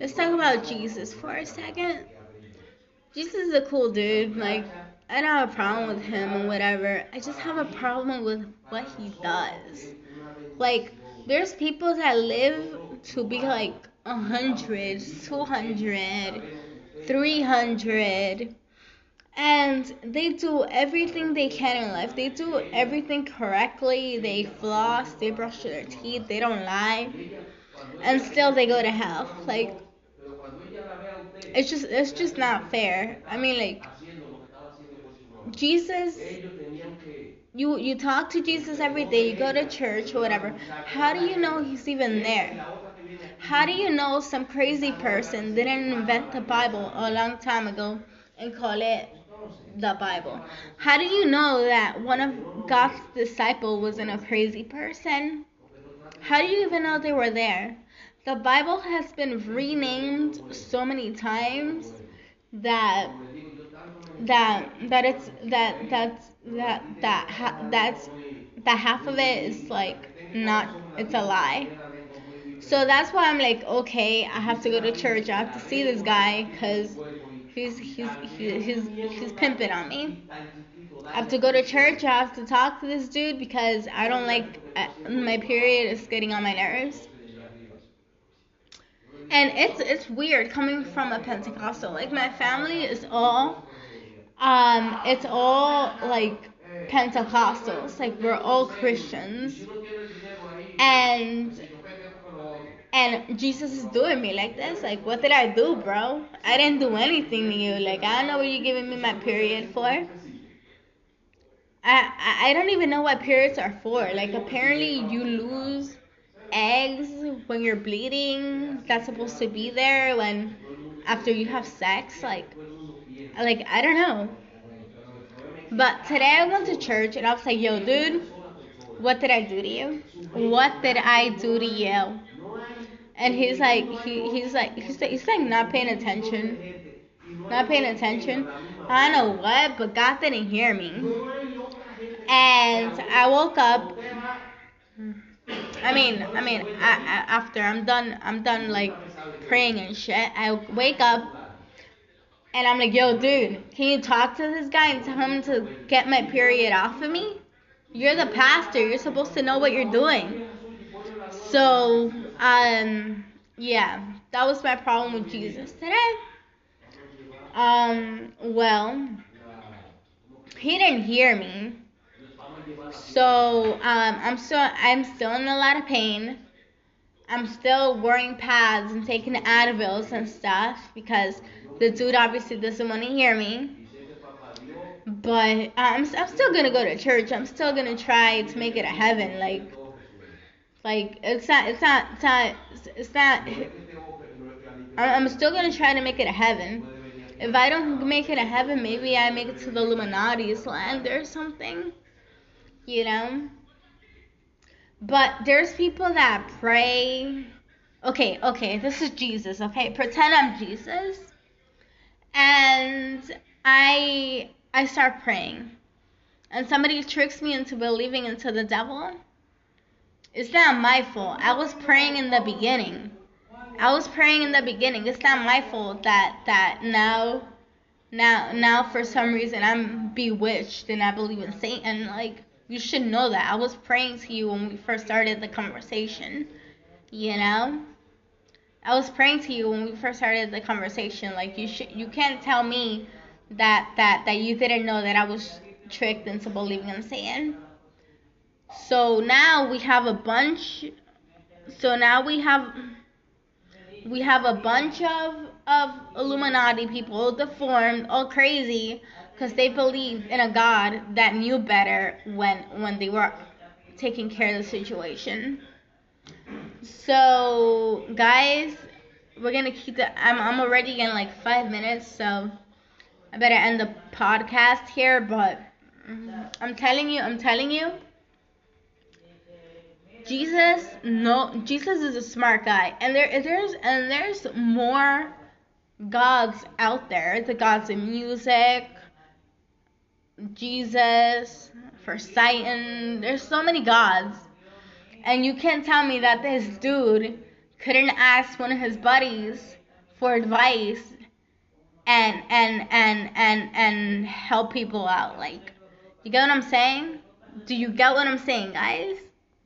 let's talk about Jesus for a second. Jesus is a cool dude. Like, I don't have a problem with him and whatever. I just have a problem with what he does. Like, there's people that live to be like 100, 200, 300 and they do everything they can in life. They do everything correctly. They floss, they brush their teeth, they don't lie, and still they go to hell. Like it's just it's just not fair. I mean like Jesus you you talk to Jesus every day, you go to church or whatever. How do you know he's even there? How do you know some crazy person didn't invent the Bible a long time ago and call it the Bible? How do you know that one of God's disciple wasn't a crazy person? How do you even know they were there? The Bible has been renamed so many times that that that it's that that's that that ha, that's that half of it is like not it's a lie. So that's why I'm like, okay, I have to go to church. I have to see this guy because he's he's he's he's, he's pimping on me. I have to go to church. I have to talk to this dude because I don't like uh, my period is getting on my nerves. And it's it's weird coming from a Pentecostal. Like my family is all um it's all like Pentecostals. Like we're all Christians. And and Jesus is doing me like this. Like, what did I do, bro? I didn't do anything to you. Like, I don't know what you're giving me my period for. I, I, don't even know what periods are for. Like, apparently you lose when you're bleeding. That's supposed to be there when after you have sex. Like, like I don't know. But today I went to church and I was like, yo, dude, what did I do to you? What did I do to you? and he's like he, he's like he's like he's like not paying attention not paying attention i don't know what but god didn't hear me and i woke up i mean i mean I, I, after i'm done i'm done like praying and shit i wake up and i'm like yo dude can you talk to this guy and tell him to get my period off of me you're the pastor you're supposed to know what you're doing so, um, yeah, that was my problem with Jesus today. Um, well, he didn't hear me. So, um, I'm still I'm still in a lot of pain. I'm still wearing pads and taking Advils and stuff because the dude obviously doesn't want to hear me. But I'm, I'm still gonna go to church. I'm still gonna try to make it a heaven. Like like it's not, it's not, it's not, it's not. I'm still gonna try to make it a heaven. If I don't make it a heaven, maybe I make it to the Illuminati's land or something. You know. But there's people that pray. Okay, okay, this is Jesus. Okay, pretend I'm Jesus, and I I start praying, and somebody tricks me into believing into the devil it's not my fault. I was praying in the beginning. I was praying in the beginning. It's not my fault that that now now now for some reason I'm bewitched and I believe in Satan. Like you should know that. I was praying to you when we first started the conversation. You know? I was praying to you when we first started the conversation. Like you should you can't tell me that that that you didn't know that I was tricked into believing in Satan. So now we have a bunch. So now we have we have a bunch of of Illuminati people deformed, all crazy, because they believed in a God that knew better when when they were taking care of the situation. So guys, we're gonna keep the. I'm I'm already in like five minutes, so I better end the podcast here. But I'm telling you, I'm telling you. Jesus, no, Jesus is a smart guy, and there, there's, and there's more gods out there. The gods in music, Jesus, for Satan. There's so many gods, and you can't tell me that this dude couldn't ask one of his buddies for advice and and and and and help people out. Like, you get what I'm saying? Do you get what I'm saying, guys?